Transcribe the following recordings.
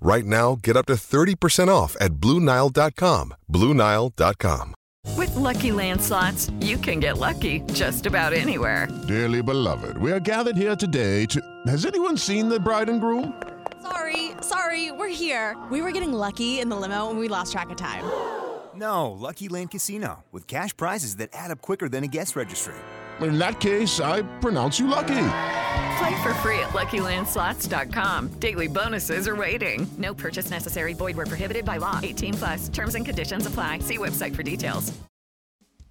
Right now, get up to 30% off at BlueNile.com. BlueNile.com. With Lucky Land slots, you can get lucky just about anywhere. Dearly beloved, we are gathered here today to. Has anyone seen the bride and groom? Sorry, sorry, we're here. We were getting lucky in the limo and we lost track of time. No, Lucky Land Casino, with cash prizes that add up quicker than a guest registry. In that case, I pronounce you lucky. Play for free at LuckyLandSlots.com. Daily bonuses are waiting. No purchase necessary. Void where prohibited by law. 18 plus. Terms and conditions apply. See website for details.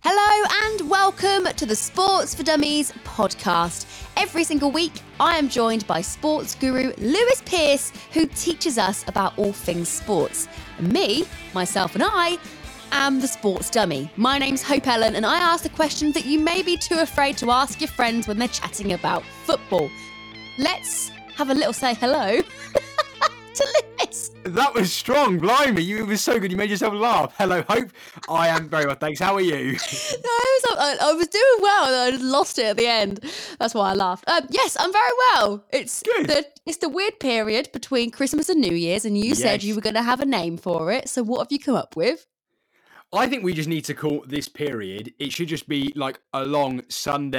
Hello and welcome to the Sports for Dummies podcast. Every single week, I am joined by sports guru Lewis Peers, who teaches us about all things sports. And me, myself, and I am the sports dummy. My name's Hope Ellen, and I ask the questions that you may be too afraid to ask your friends when they're chatting about football. Let's have a little say hello to Lewis. That was strong, blimey! You it was so good. You made yourself laugh. Hello, Hope. I am very well, thanks. How are you? No, I was, I, I was doing well, and I just lost it at the end. That's why I laughed. Um, yes, I'm very well. It's Good. the it's the weird period between Christmas and New Year's, and you said you were going to have a name for it. So what have you come up with? I think we just need to call this period. It should just be like a long Sunday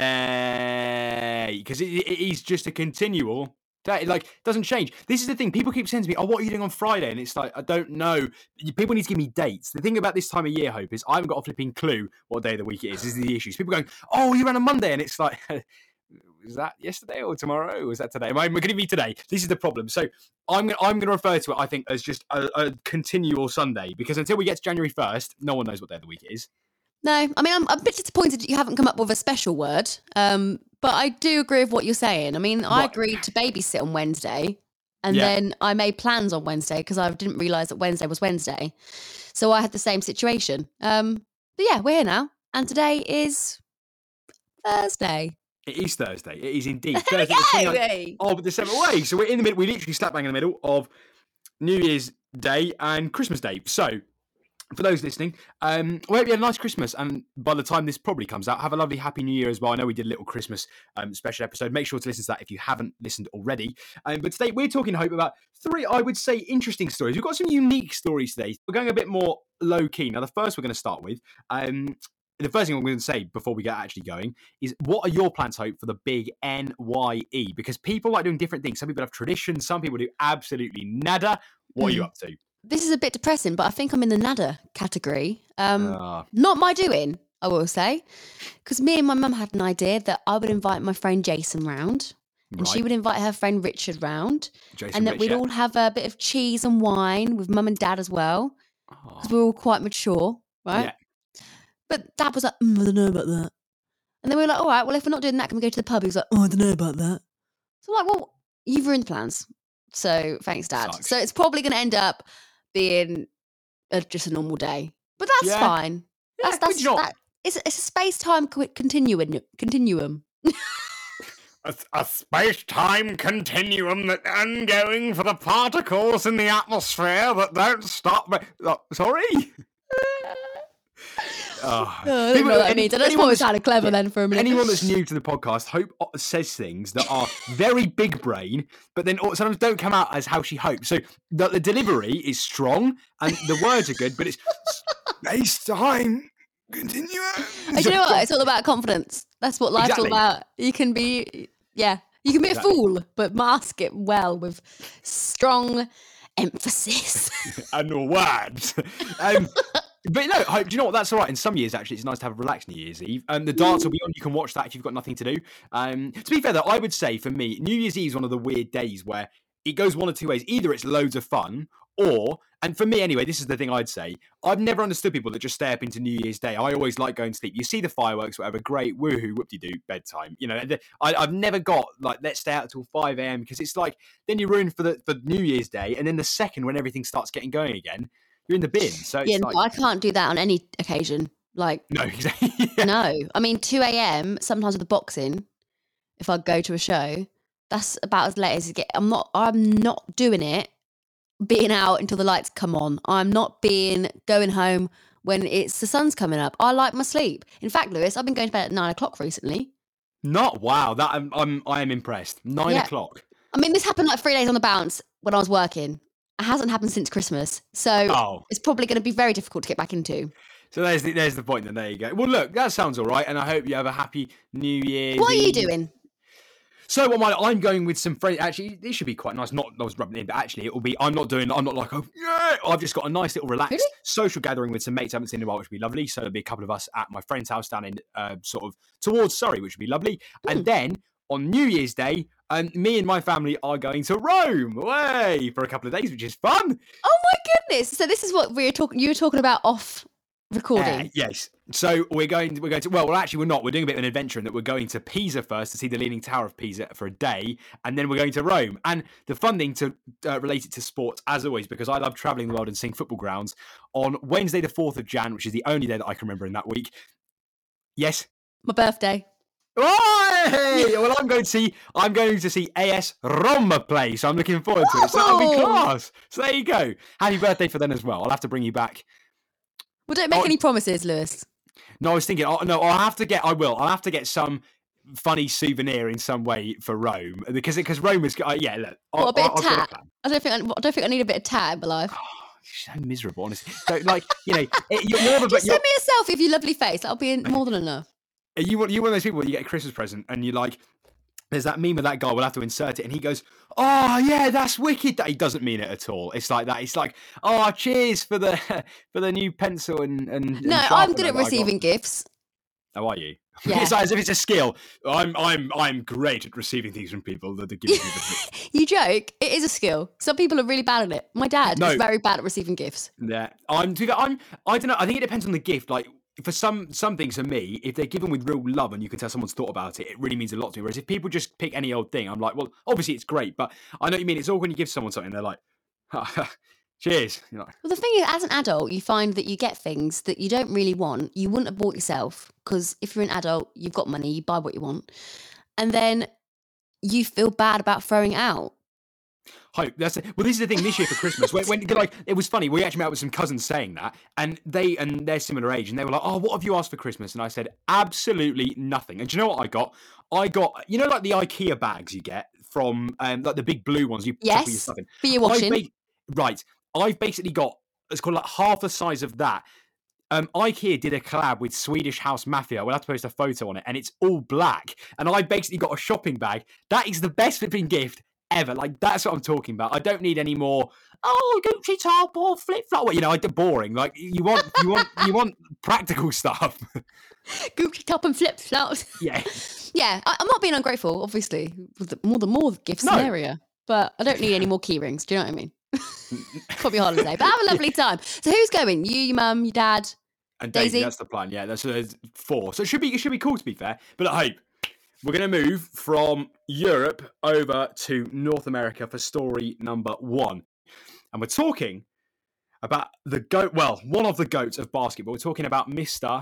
because it, it is just a continual. Day. Like doesn't change. This is the thing. People keep saying to me, "Oh, what are you doing on Friday?" And it's like I don't know. People need to give me dates. The thing about this time of year, Hope, is I haven't got a flipping clue what day of the week it is. This is the issue. So people going, "Oh, you ran on Monday," and it's like. Was that yesterday or tomorrow? Or was that today? Am I going to be today? This is the problem. So I'm gonna, I'm going to refer to it. I think as just a, a continual Sunday because until we get to January first, no one knows what day of the week it is. No, I mean I'm, I'm a bit disappointed that you haven't come up with a special word. Um, but I do agree with what you're saying. I mean, I What? agreed to babysit on Wednesday, and Yeah. then I made plans on Wednesday because I didn't realise that Wednesday was Wednesday. So I had the same situation. Um, but yeah, we're here now, and today is Thursday. It is Thursday. It is indeed Thursday. the go. 29th Of December. Way. So we're in the middle. We literally slap bang in the middle of New Year's Day and Christmas Day. So for those listening, um, we hope you had a nice Christmas. And by the time this probably comes out, have a lovely Happy New Year as well. I know we did a little Christmas um, special episode. Make sure to listen to that if you haven't listened already. Um, but today we're talking, Hope, about three, I would say, interesting stories. We've got some unique stories today. We're going a bit more low key. Now, the first we're going to start with. The first thing I'm going to say before we get actually going is what are your plans, Hope, for the big NYE? Because people like doing different things. Some people have traditions, some people do absolutely nada. What are you Mm. up to? This is a bit depressing, but I think I'm in the nada category. Um, Ah, not my doing, I will say, because me and my mum had an idea that I would invite my friend Jason round, and she would invite her friend Richard round, Jason and that Rich, we'd all have a bit of cheese and wine with mum and dad as well, Ah, because we're all quite mature, right? Yeah. But dad was like, mm, I don't know about that. And then we were like, all right, well, if we're not doing that, can we go to the pub? He was like, oh, I don't know about that. So I'm like, well, you've ruined the plans. So thanks, dad. Sucks. So it's probably going to end up being a, just a normal day. But that's Yeah. fine. Yeah, That's, good job. that, it's, it's a space time continuum. continuum. a, a space-time continuum that ongoing for the particles in the atmosphere that don't stop. me- Oh, sorry. Oh, I don't people- know what that any- means. I just anyone thought it that's- clever yeah, then for a minute. Anyone that's new to the podcast, Hope says things that are very big brain, but then sometimes don't come out as how she hopes. So the, the delivery is strong and the words are good, but it's space time continue. And you know what? It's all about confidence. That's what life's Exactly. all about. You can be, yeah, you can be Exactly. a fool, but mask it well with strong emphasis. and words. Um, But no. Do you know what? That's all right. In some years, actually, it's nice to have a relaxed New Year's Eve. Um, the darts will be on. You can watch that if you've got nothing to do. Um, to be fair, though, I would say for me, New Year's Eve is one of the weird days where it goes one or two ways. Either it's loads of fun, or and for me anyway, this is the thing I'd say. I've never understood people that just stay up into New Year's Day. I always like going to sleep. You see the fireworks, whatever, great, woohoo, whoop de doo, bedtime. You know, I, have never got like let's stay out until five a.m. because it's like then you're ruined for the for New Year's Day, and then the second when everything starts getting going again, you're in the bin. So yeah, like, no, I can't do that on any occasion. Like no, exactly. yeah. no. I mean, two a.m. sometimes with the boxing, if I go to a show, that's about as late as it get. I'm not. I'm not doing it. Being out until the lights come on. I'm not being going home when it's the sun's coming up. I like my sleep. In fact, Lewis, I've been going to bed at nine o'clock recently. Not wow. That I'm. I'm I am impressed. Nine yeah. o'clock. I mean, this happened like three days on the bounce when I was working. It hasn't happened since Christmas, so oh. it's probably going to be very difficult to get back into. So there's the, there's the point. Then there you go. Well, look, that sounds all right, and I hope you have a happy New Year. What are you doing? So what am I'm going with some friends. Actually, this should be quite nice. Not I was rubbing in, but actually it will be. I'm not doing. I'm not like oh yeah. I've just got a nice little relaxed really? social gathering with some mates I haven't seen in a while, which would be lovely. So there'll be a couple of us at my friend's house down in uh, sort of towards Surrey, which would be lovely. Mm. And hmm. then on New Year's Day, um, me and my family are going to Rome away for a couple of days, which is fun. Oh my goodness! So this is what we were talking. You were talking about off recording. Uh, yes. So we're going. We're going to. Well, well, actually, we're not. We're doing a bit of an adventure in that we're going to Pisa first to see the Leaning Tower of Pisa for a day, and then we're going to Rome. And the fun thing to uh, relate it to sports, as always, because I love traveling the world and seeing football grounds. On Wednesday, the fourth of Jan, which is the only day that I can remember in that week. Yes. My birthday. Oh, hey! well, I'm going to see. I'm going to see AS Roma play, so I'm looking forward to it. So that'll be oh! class. So there you go. Happy birthday for them as well. I'll have to bring you back well, don't make oh, any promises, Lewis. No, I was thinking. Oh, no, I'll have to get. I will. I'll have to get some funny souvenir in some way for Rome because because Rome is. Uh, yeah, look. What, a bit I'll, of tat. I don't think. I, I don't think I need a bit of tat in my life. so miserable, honestly. So, like, you know, it, you're more of a. Just send me a selfie of your lovely face. That'll be more than enough. Are you you one of those people you get a Christmas present and you're like there's that meme of that guy. We'll have to insert it, and he goes, "Oh yeah, that's wicked." That he doesn't mean it at all. It's like that. It's like, "Oh, cheers for the for the new pencil and and." No, and I'm good at receiving gifts. How are you? Yeah. it's like as if it's a skill. I'm I'm I'm great at receiving things from people that are giving me the. you joke. It is a skill. Some people are really bad at it. My dad no. is very bad at receiving gifts. Yeah, I'm. I'm. I don't know. I think it depends on the gift. Like for some some things for me, if they're given with real love and you can tell someone's thought about it, it really means a lot to me. Whereas if people just pick any old thing, I'm like, well, obviously it's great, but I know what you mean. It's all when you give someone something, they're like, cheers. Well, the thing is, as an adult, you find that you get things that you don't really want. You wouldn't have bought yourself because if you're an adult, you've got money, you buy what you want, and then you feel bad about throwing out hope. That's it. Well, this is the thing this year for Christmas. When, when, like it was funny, we actually met with some cousins saying that, and they and they're similar age, and they were like, "Oh, what have you asked for Christmas?" And I said, "Absolutely nothing." And do you know what I got? I got you know like the IKEA bags you get from um, like the big blue ones you yes, your stuff in. For your washing, ba- right? I've basically got it's called like half the size of that. Um, IKEA did a collab with Swedish House Mafia. We'll have to post a photo on it, and it's all black. And I basically got a shopping bag. That is the best flipping gift ever. Like that's what I'm talking about. I don't need any more. Oh, Gucci top or flip flop. Well, you know, I did boring. Like you want, you want, you want practical stuff. Gucci top and flip flops. Yeah, yeah. I, am not being ungrateful, obviously. More the more gifts no. area, but I don't need any more key rings. Do you know what I mean? Probably holiday, but have a lovely time. So who's going? You, your mum, your dad, and Daisy. Daisy. That's the plan. Yeah, that's uh, four. So it should be it should be cool to be fair. But I hope we're going to move from Europe over to North America for story number one. And we're talking about the GOAT, well, one of the GOATs of basketball. We're talking about Mr.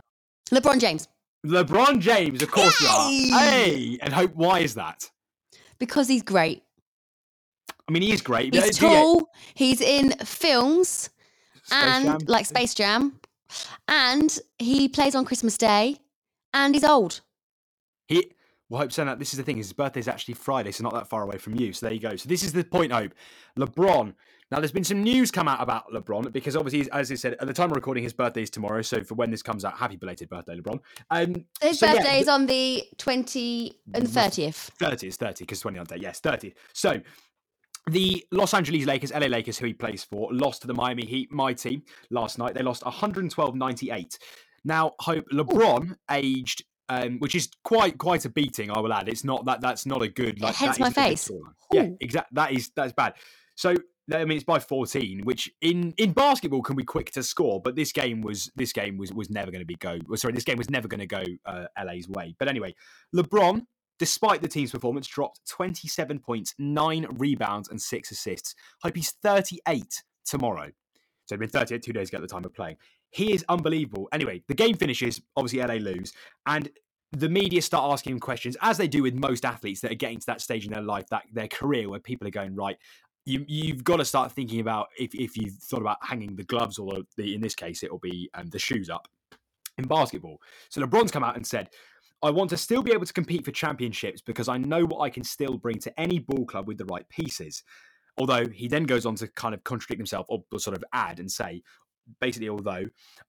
LeBron James. LeBron James, of course Yay! you are. Hey! And hope, why is that? Because he's great. I mean, he is great. He's tall. He's in films Space and Jam. like Space Jam. And he plays on Christmas Day. And he's old. He well, Hope saying that this is the thing, his birthday is actually Friday, so not that far away from you. So there you go. So this is the point, Hope. LeBron. Now, there's been some news come out about LeBron because obviously, as I said, at the time of recording, his birthday is tomorrow. So for when this comes out, happy belated birthday, LeBron. Um, his so birthday yeah, is on the 20 and 30th. 30 is 30 because 20 on day. Yes, 30. So the Los Angeles Lakers, LA Lakers, who he plays for, lost to the Miami Heat, my team, last night. They lost 112 98. Now, Hope LeBron, aged um, which is quite quite a beating. I will add. It's not that that's not a good like. Hence my face. Yeah, exactly. That is that's bad. So I mean, it's by 14, which in in basketball can be quick to score, but this game was this game was was never going to be go. Sorry, this game was never going to go uh, LA's way. But anyway, LeBron, despite the team's performance, dropped 27 points, nine rebounds, and six assists. Hope he's 38 tomorrow. So it'd been 38 two days ago at the time of playing. He is unbelievable. Anyway, the game finishes. Obviously, LA lose, and the media start asking him questions, as they do with most athletes that are getting to that stage in their life, that their career, where people are going right. You, you've got to start thinking about if, if you've thought about hanging the gloves or the, in this case it will be um, the shoes up in basketball. So LeBron's come out and said, I want to still be able to compete for championships because I know what I can still bring to any ball club with the right pieces. Although he then goes on to kind of contradict himself or, or sort of add and say, basically, although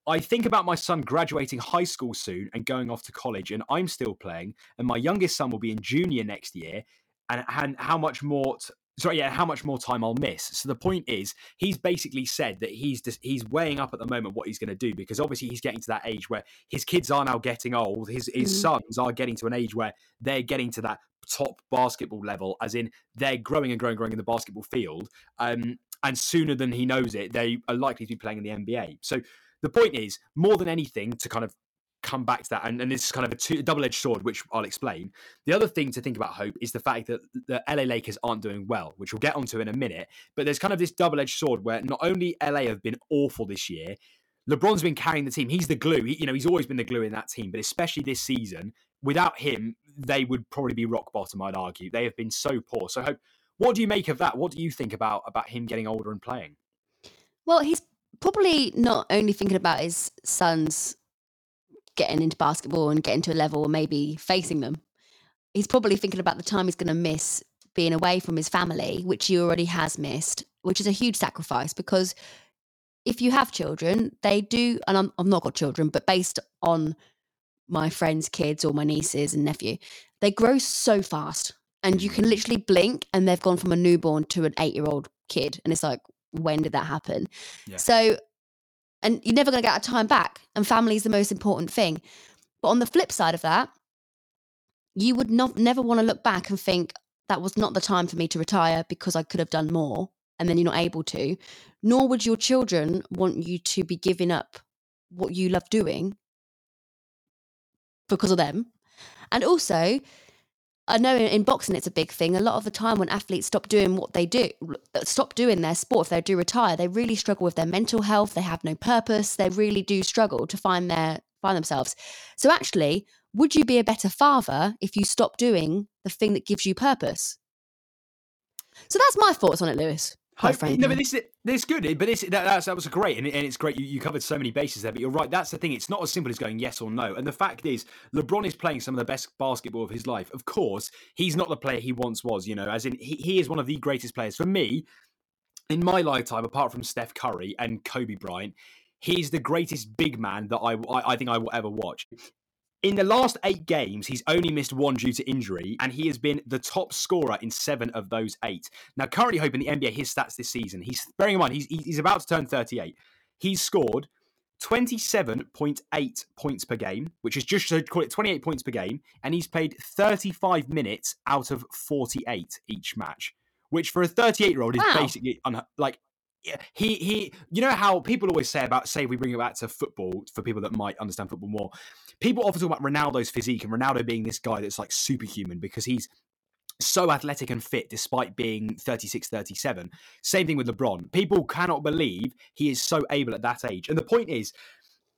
I think about my son graduating high school soon and going off to college, and I'm still playing, and my youngest son will be in junior next year, and, and how much more. T- sorry, yeah, how much more time I'll miss. So the point is, he's basically said that he's just, he's weighing up at the moment what he's going to do because obviously he's getting to that age where his kids are now getting old. His his mm. sons are getting to an age where they're getting to that top basketball level, as in they're growing and growing, growing in the basketball field. Um, and sooner than he knows it, they are likely to be playing in the NBA. So the point is, more than anything, to kind of come back to that, and, and this is kind of a, two, a double-edged sword, which I'll explain. The other thing to think about, Hope, is the fact that the LA Lakers aren't doing well, which we'll get onto in a minute. But there's kind of this double-edged sword where not only LA have been awful this year, LeBron's been carrying the team. He's the glue. He, you know, he's always been the glue in that team, but especially this season, without him, they would probably be rock bottom. I'd argue they have been so poor. So, hope what do you make of that? What do you think about about him getting older and playing? Well, he's probably not only thinking about his sons getting into basketball and getting to a level or maybe facing them. He's probably thinking about the time he's going to miss being away from his family, which he already has missed, which is a huge sacrifice because if you have children, they do, and I'm, I've not got children, but based on my friends' kids or my nieces and nephew, they grow so fast and you can literally blink and they've gone from a newborn to an eight year old kid. And it's like, when did that happen? Yeah. So, and you're never going to get a time back. And family is the most important thing. But on the flip side of that, you would not never want to look back and think that was not the time for me to retire because I could have done more and then you're not able to. Nor would your children want you to be giving up what you love doing because of them. And also, I know in, in, boxing it's a big thing. A lot of the time when athletes stop doing what they do, uh, stop doing their sport, if they do retire, they really struggle with their mental health. They have no purpose. They really do struggle to find their find themselves. So actually, would you be a better father if you stop doing the thing that gives you purpose? So that's my thoughts on it, Lewis. Hope, no, but this is this good. But this that, that's, that was great, and, and it's great. You, you, covered so many bases there. But you're right. That's the thing. It's not as simple as going yes or no. And the fact is, LeBron is playing some of the best basketball of his life. Of course, he's not the player he once was. You know, as in he, he is one of the greatest players for me in my lifetime. Apart from Steph Curry and Kobe Bryant, he's the greatest big man that I, I, I think I will ever watch. In the last eight games, he's only missed one due to injury, and he has been the top scorer in seven of those eight. Now, currently, hoping the NBA his stats this season. He's bearing in mind he's he's about to turn 38. He's scored 27.8 points per game, which is just to call it 28 points per game, and he's played 35 minutes out of 48 each match, which for a 38 year old is wow. basically un- like he he you know how people always say about say we bring it back to football for people that might understand football more? People often talk about ronaldo's physique and ronaldo being this guy that's like superhuman because he's so athletic and fit despite being 36 37 same thing with lebron. People cannot believe he is so able at that age. And the point is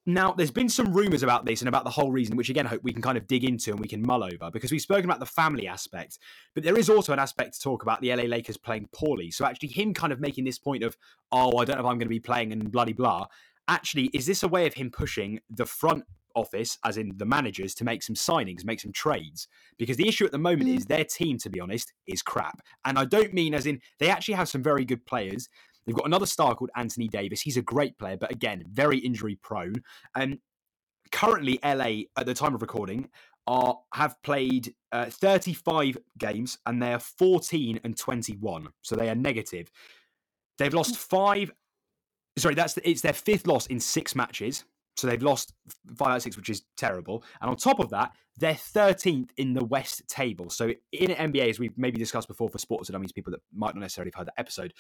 now, there's been some rumours about this and about the whole reason, which again, I hope we can kind of dig into and we can mull over because we've spoken about the family aspect, but there is also an aspect to talk about the LA Lakers playing poorly. So, actually, him kind of making this point of, oh, I don't know if I'm going to be playing and bloody blah. Actually, is this a way of him pushing the front office, as in the managers, to make some signings, make some trades? Because the issue at the moment mm. is their team, to be honest, is crap. And I don't mean as in they actually have some very good players. They've got another star called Anthony Davis. He's a great player, but again, very injury prone. And currently, LA, at the time of recording, are have played uh, 35 games and they are 14 and 21. So they are negative. They've lost five. Sorry, that's the, it's their fifth loss in six matches. So they've lost five out of six, which is terrible. And on top of that, they're 13th in the West table. So in NBA, as we've maybe discussed before for sports and dummies, people that might not necessarily have heard that episode,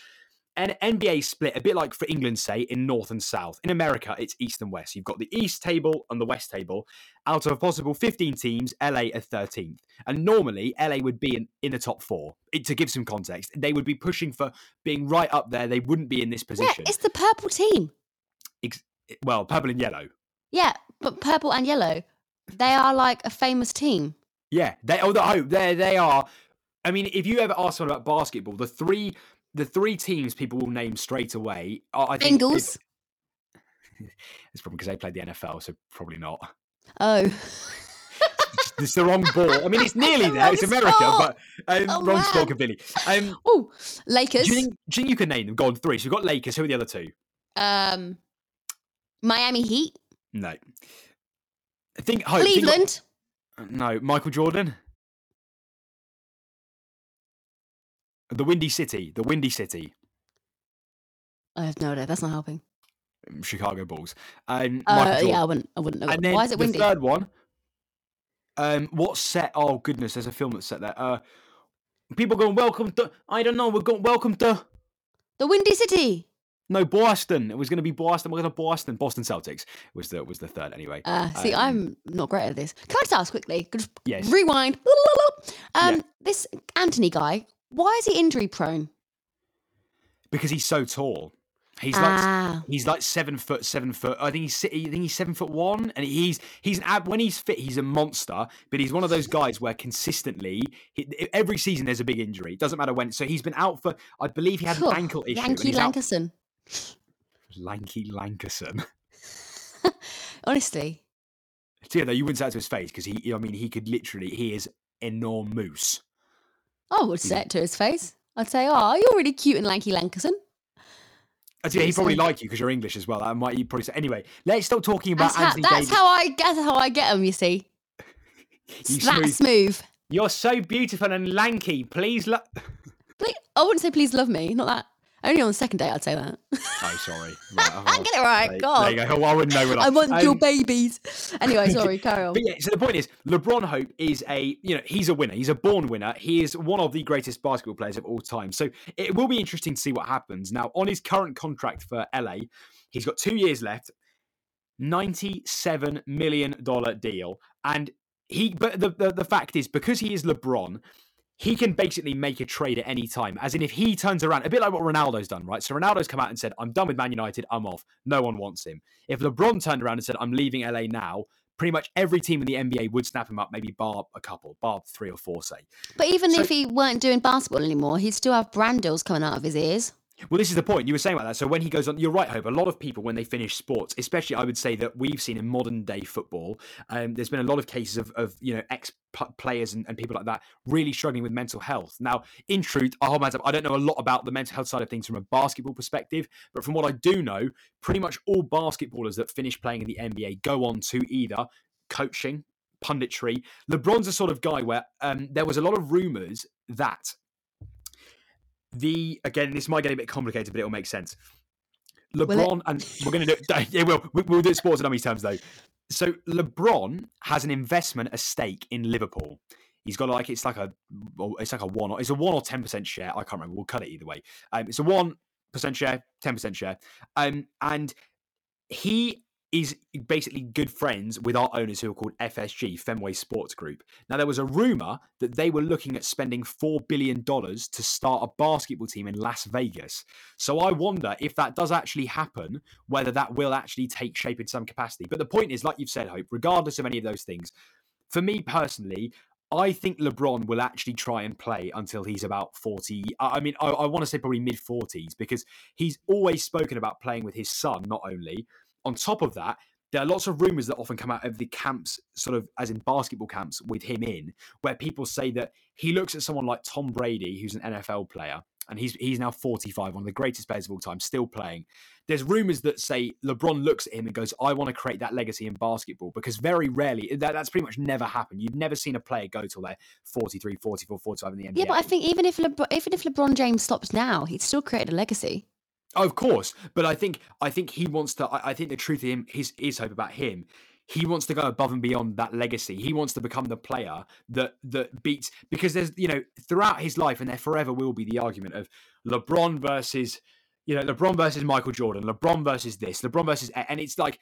an NBA split a bit like for England, say, in North and South. In America, it's East and West. You've got the East table and the West table. Out of a possible 15 teams, LA are 13th. And normally, LA would be in, in the top four. It, to give some context, they would be pushing for being right up there. They wouldn't be in this position. Yeah, it's the purple team. Ex- well, purple and yellow. Yeah, but purple and yellow. They are like a famous team. Yeah, they oh, oh they they are. I mean, if you ever ask someone about basketball, the three the three teams people will name straight away are I think Bengals. it's probably because they played the NFL, so probably not. Oh. it's the wrong ball. I mean, it's nearly there. It's America, sport. but um, Oh, wrong man. sport completely. Um, Oh, Lakers. do, you think, do you think you can name them? Go on three. So you've got Lakers. Who are the other two? um, Miami Heat. No. I think Hope. think- Cleveland. no, Michael Jordan. The Windy City. The Windy City. I have no idea. That's not helping. um, Chicago Bulls. Um, Uh, yeah, I wouldn't. I wouldn't know. And Why is it windy? the third one. Um, what's set? Oh goodness, there's a film that's set there. Uh, people going welcome to. I don't know. We're going welcome to. The Windy City. No, Boston. It was going to be Boston. We're going to Boston. Boston Celtics was the was the third anyway. Uh, see, Um, I'm not great at this. Can I just ask quickly? Just Yes. Rewind. Um, Yeah. this Anthony guy. Why is he injury prone? because he's so tall. He's like Ah. he's like seven foot, seven foot. I think he's I think he's seven foot one, and he's he's an ab. When he's fit, he's a monster. But he's one of those guys where consistently he, every season there's a big injury. It doesn't matter when. So he's been out for. I believe he had an ankle issue. out- Lankerson. Lanky Lankerson. Honestly, yeah, though you wouldn't say that to his face because he. I mean, he could literally. He is enormous. I would hmm. say it to his face. I'd say, "Oh, you're really cute and lanky Lankerson." You, he probably like you because you're English as well. That might he probably say. Anyway, let's stop talking about That's, how, that's Davis. how I. That's how I get them. You see, you that smooth. smooth. You're so beautiful and lanky. Please, lo- Please, I wouldn't say please love me. Not that. Only on the second date I'd say that. Oh, sorry. Right, oh, Get it right, there- God. There you go. I wouldn't know what I want your um, babies. Anyway, sorry, carry on. But yeah, so the point is, LeBron Hope is a, you know, he's a winner. He's a born winner. He is one of the greatest basketball players of all time. So it will be interesting to see what happens. Now, on his current contract for LA, he's got two years left, $97 million deal. And he, but the, the, the fact is, because he is LeBron, he can basically make a trade at any time. As in, if he turns around, a bit like what Ronaldo's done, right? So Ronaldo's come out and said, I'm done with Man United, I'm off. No one wants him. If LeBron turned around and said, I'm leaving LA now, pretty much every team in the NBA would snap him up, maybe bar a couple, bar three or four, say. But even So- if he weren't doing basketball anymore, he'd still have brand deals coming out of his ears. Well, this is the point. You were saying about that. So when he goes on, you're right, Hope. A lot of people, when they finish sports, especially I would say that we've seen in modern day football, um, there's been a lot of cases of, of you know, ex players and, and people like that really struggling with mental health. Now, in truth, I'll hold my. I don't know a lot about the mental health side of things from a basketball perspective, but from what I do know, pretty much all basketballers that finish playing in the NBA go on to either coaching, punditry. LeBron's a sort of guy where um, there was a lot of rumors that the again, this might get a bit complicated, but it'll make sense. LeBron and we're going to do it. Yeah, we'll we- we'll do it sports and dummies terms though. So LeBron has an investment, a stake in Liverpool. He's got like it's like a it's like a one or it's a one or ten percent share. I can't remember. We'll cut it either way. Um, it's a one percent share, ten percent share, um, and he is basically good friends with our owners who are called FSG, Fenway Sports Group. Now, there was a rumor that they were looking at spending $4 billion to start a basketball team in Las Vegas. So I wonder if that does actually happen, whether that will actually take shape in some capacity. But the point is, like you've said, Hope, regardless of any of those things, for me personally, I think LeBron will actually try and play until he's about 40. I mean, I, I want to say probably mid 40s because he's always spoken about playing with his son, not only. On top of that, there are lots of rumors that often come out of the camps, sort of as in basketball camps with him in, where people say that he looks at someone like Tom Brady, who's an NFL player, and he's he's now 45, one of the greatest players of all time, still playing. There's rumors that say LeBron looks at him and goes, "I want to create that legacy in basketball," because very rarely that, that's pretty much never happened. You've never seen a player go till they're 43, 44, 45 in the NBA. Yeah, but I think even if LeBron, even if LeBron James stops now, he'd still create a legacy. Of course, but I think I think he wants to. I, I think the truth of him, his his hope about him, he wants to go above and beyond that legacy. He wants to become the player that that beats because there's you know throughout his life, and there forever will be the argument of LeBron versus you know LeBron versus Michael Jordan, LeBron versus this, LeBron versus and it's like.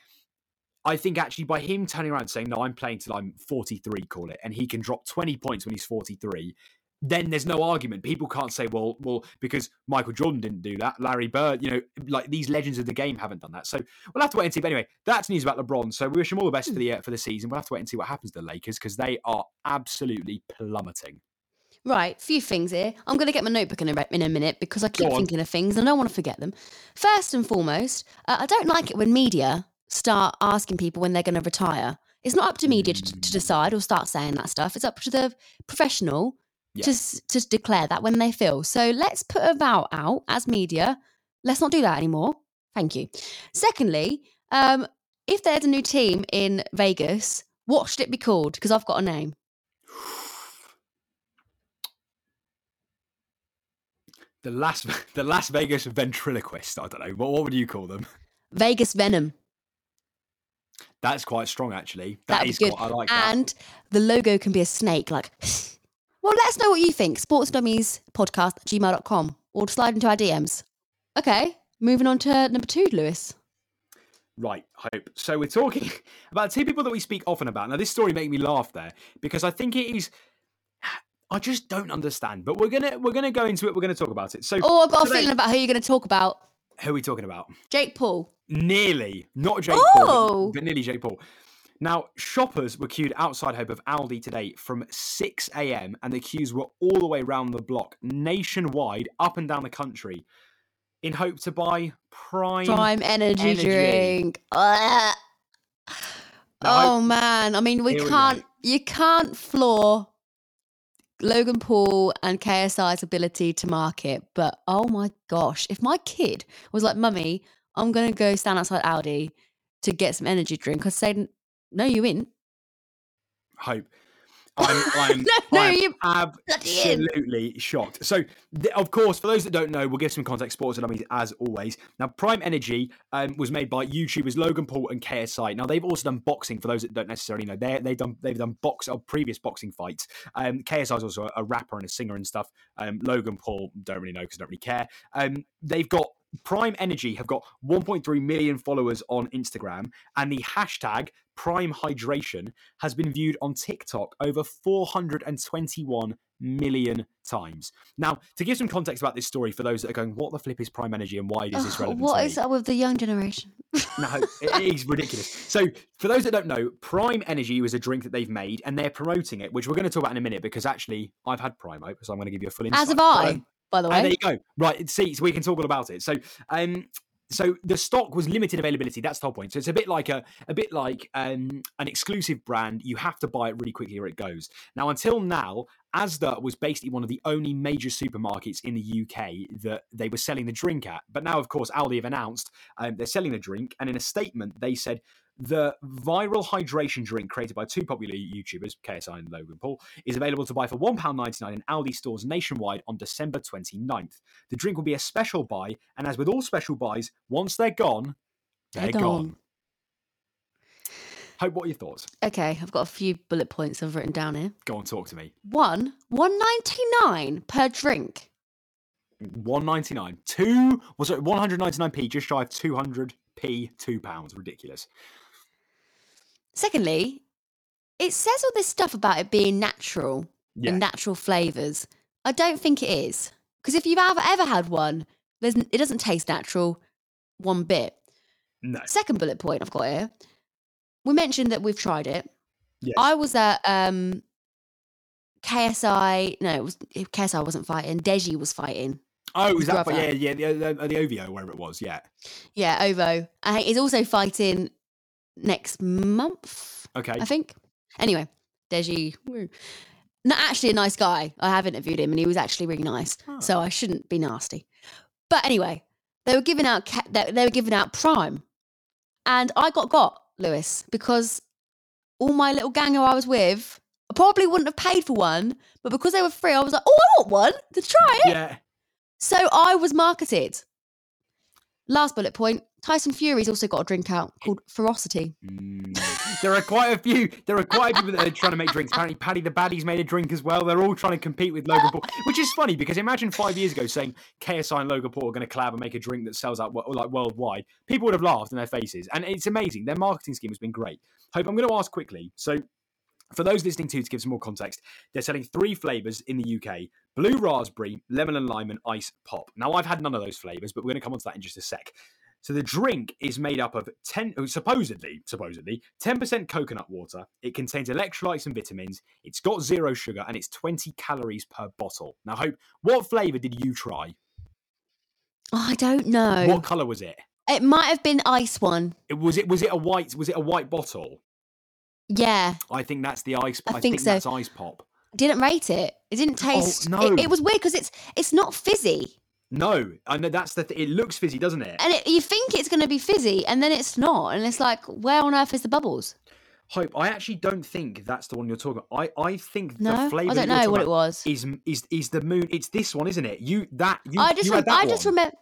I think actually by him turning around saying, No, I'm playing till I'm 43, call it, and he can drop 20 points when he's 43, then there's no argument. People can't say, well, well, because Michael Jordan didn't do that, Larry Bird, you know, like these legends of the game haven't done that. So we'll have to wait and see. But anyway, that's news about LeBron. So we wish him all the best for the uh, for the season. We'll have to wait and see what happens to the Lakers because they are absolutely plummeting. Right, few things here. I'm going to get my notebook in a, in a minute because I keep thinking of things and I don't want to forget them. First and foremost, uh, I don't like it when media start asking people when they're going to retire. It's not up to media to, to decide or start saying that stuff. It's up to the professional Yeah. to, s- to declare that when they feel. So let's put a vow out as media. Let's not do that anymore. Thank you. Secondly, um, if there's a new team in Vegas, what should it be called? Because I've got a name. The Las the Las Vegas ventriloquist. I don't know. What, what would you call them? Vegas Venom. That's quite strong, actually. That'd That be is good. quite. I like that. and the logo can be a snake, like. well, let us know what you think. Sports Dummies podcast at gmail.com or slide into our DMs. Okay, moving on to number two, Lewis. Right, hope. So we're talking about two people that we speak often about. Now, this story made me laugh there because I think it is. I just don't understand, but we're gonna we're gonna go into it. We're gonna talk about it. So, Oh, I've got a today- feeling about who you're going to talk about. who are we talking about? Jake Paul. Nearly, not Jake Oh! Paul, but nearly Jake Paul. Now, shoppers were queued outside Hope of Aldi today from 6 a.m. and the queues were all the way around the block, nationwide, up and down the country, in hope to buy Prime. Prime energy, Energy. drink. Now, oh man, I mean, we can't. go. you can't floor Logan Paul and KSI's ability to market. But oh my gosh, if my kid was like, "Mummy, I'm gonna go stand outside Aldi to get some energy drink," I'd say, "No, you ain't." Hope. I'm, I'm, No, no, you absolutely shocked. So, th- of course, for those that don't know, we'll give some context. Sports and Dummies, as always. Now, Prime Energy um, was made by YouTubers Logan Paul and KSI. Now, they've also done boxing. For those that don't necessarily know, they they've done they've done box or previous boxing fights. Um, KSI is also a, a rapper and a singer and stuff. Um, Logan Paul don't really know because I don't really care. Um, they've got Prime Energy have got 1.3 million followers on Instagram, and the hashtag Prime Hydration has been viewed on TikTok over 421 million times. Now, to give some context about this story for those that are going, what the flip is Prime Energy and why is this Ugh, relevant? what to is up with the young generation? No, it is ridiculous. So, for those that don't know, Prime Energy was a drink that they've made, and they're promoting it, which we're going to talk about in a minute because actually I've had Prime Ope, so I'm going to give you a full insight. As have I, by the and there you go. Right, see, so we can talk all about it. So, um, so the stock was limited availability. That's the whole point. So it's a bit like a, a bit like um, an exclusive brand. You have to buy it really quickly or it goes. Now, until now, Asda was basically one of the only major supermarkets in the UK that they were selling the drink at. But now, of course, Aldi have announced um, they're selling the drink, and in a statement, they said the viral hydration drink created by two popular YouTubers, KSI and Logan Paul, is available to buy for £1.99 in Aldi stores nationwide on December 29th. The drink will be a special buy, and as with all special buys, once they're gone, they're, They're gone. gone. Hope, what are your thoughts? Okay, I've got a few bullet points I've written down here. Go on, talk to me. One, one ninety nine per drink. One ninety nine, two was it one hundred ninety nine p, just shy of two hundred p, two pounds, ridiculous. Secondly, it says all this stuff about it being natural Yeah. and natural flavors. I don't think it is because if you've ever ever had one, there's it doesn't taste natural one bit. No, Second bullet point I've got here. We mentioned that we've tried it. Yes. I was at um KSI. No, it was KSI wasn't fighting. Deji was fighting. oh, was that? Yeah, yeah, the, the, the OVO, wherever it was. Yeah. Yeah, Ovo. And he's also fighting next month. Okay. I think. Anyway, Deji. woo. not actually a nice guy. I have interviewed him, and he was actually really nice. Ah. So I shouldn't be nasty. But anyway, they were giving out ca- they were giving out Prime, and I got got Lewis because all my little gang who I was with, I probably wouldn't have paid for one, but because they were free, I was like, oh, I want one to try it. Yeah. So I was marketed. Last bullet point: Tyson Fury's also got a drink out called Furocity. Mm. There are quite a few. There are quite a few that are trying to make drinks. Apparently, Paddy the Baddy's made a drink as well. They're all trying to compete with Logan Paul, which is funny because imagine five years ago saying KSI and Logan Paul are going to collab and make a drink that sells out like worldwide. People would have laughed in their faces, and it's amazing. Their marketing scheme has been great. Hope I'm going to ask quickly. So. For those listening to, to give some more context, they're selling three flavors in the UK blue raspberry, lemon and lime, and ice pop. Now, I've had none of those flavors, but we're going to come on to that in just a sec. So the drink is made up of 10 oh, supposedly supposedly 10% coconut water. It contains electrolytes and vitamins. It's got zero sugar and it's 20 calories per bottle. Now hope what flavor did you try? Oh, I don't know. What color was it? It might have been ice one. It was it was it a white was it a white bottle? Yeah, I think that's the ice I I, think think, so. that's ice pop. didn't rate it. It didn't oh, taste. Oh, no. It, it was weird because it's it's not fizzy, No, I know that's the th- it looks fizzy, doesn't it? and it, you think it's going to be fizzy, and then it's not, and it's like, where on earth is the bubbles? Hope, I actually don't think that's the one you're talking about. I, I think No? I the flavour I don't know what it was. Is is is the moon? It's this one, isn't it? You that you. I just you rem- had that I just remember.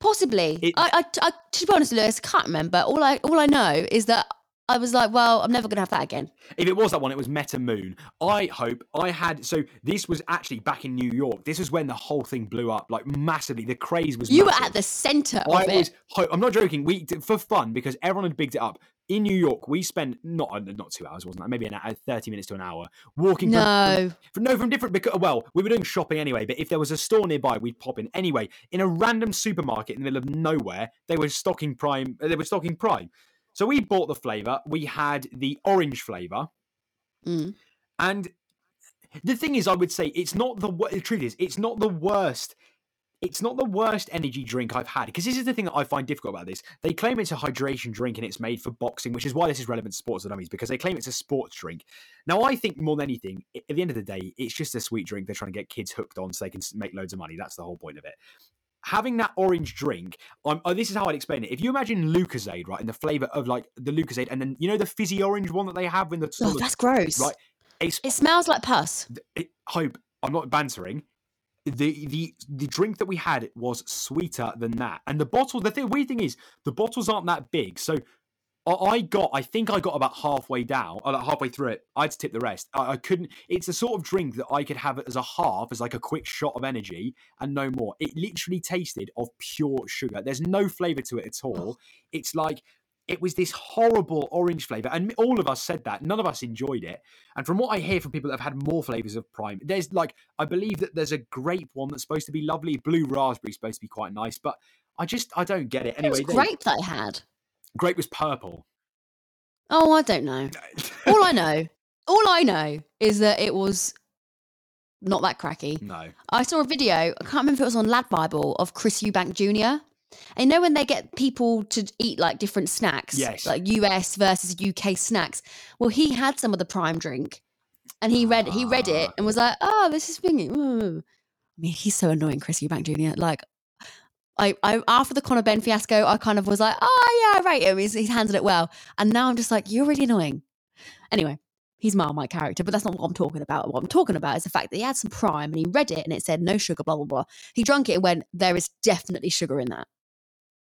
Possibly, It- I, I, I, to be honest, Lewis, I can't remember. All I, all I know is that I was like, well, I'm never going to have that again. If it was that one, it was Meta Moon. I hope I had. So this was actually back in New York. This was when the whole thing blew up like massively. The craze was. You were at the centre of I it. was. ho- I'm not joking. We for fun because everyone had bigged it up. In New York, we spent not uh, not two hours, wasn't that? Maybe an hour, thirty minutes to an hour walking. from- No. from, from no from different. Because well, we were doing shopping anyway. But if there was a store nearby, we'd pop in anyway. In a random supermarket in the middle of nowhere, they were stocking Prime. They were stocking Prime. So we bought the flavor. We had the orange flavor, Mm. and the thing is, I would say it's not the the truth is it's not the worst. It's not the worst energy drink I've had because this is the thing that I find difficult about this. They claim it's a hydration drink and it's made for boxing, which is why this is relevant to sports and dummies because they claim it's a sports drink. Now, I think more than anything, at the end of the day, it's just a sweet drink they're trying to get kids hooked on so they can make loads of money. That's the whole point of it. Having that orange drink, um, oh, this is how I'd explain it. If you imagine Lucozade, right, and the flavor of like the Lucozade, and then you know the fizzy orange one that they have in the Oh, that's gross. right? It's It smells like pus. it, hope I'm not bantering. The the the drink that we had was sweeter than that, and the bottle. The thing, weird thing is, the bottles aren't that big. So I, I got, I think I got about halfway down, or like halfway through it. I had to tip the rest. I, I couldn't. It's the sort of drink that I could have as a half, as like a quick shot of energy, and no more. It literally tasted of pure sugar. There's no flavor to it at all. It's like it was this horrible orange flavor and all of us said that none of us enjoyed it and from what i hear from people that have had more flavors of prime there's like i believe that there's a grape one that's supposed to be lovely blue raspberry supposed to be quite nice but i just i don't get it It anyway was they- grape that I had. Grape was purple Oh, I don't know. all I know, all I know is that it was not that cracky. no I saw a video, I can't remember if it was on Lad Bible, of Chris Eubank Jr. And you know when they get people to eat like different snacks? Yes. Like US versus UK snacks. Well, he had some of the prime drink and he read he read it ah. and was like, oh, this is thingy. ooh." I mean, he's so annoying, Chris Eubank Jr. Like I, I after the Conor Benn fiasco, I kind of was like, oh yeah, I rate him. He's, he's handled it well. And now I'm just like, you're really annoying. Anyway, he's Marmite character, but that's not what I'm talking about. What I'm talking about is the fact that he had some prime and he read it and it said no sugar, blah blah blah. He drank it and went, there is definitely sugar in that.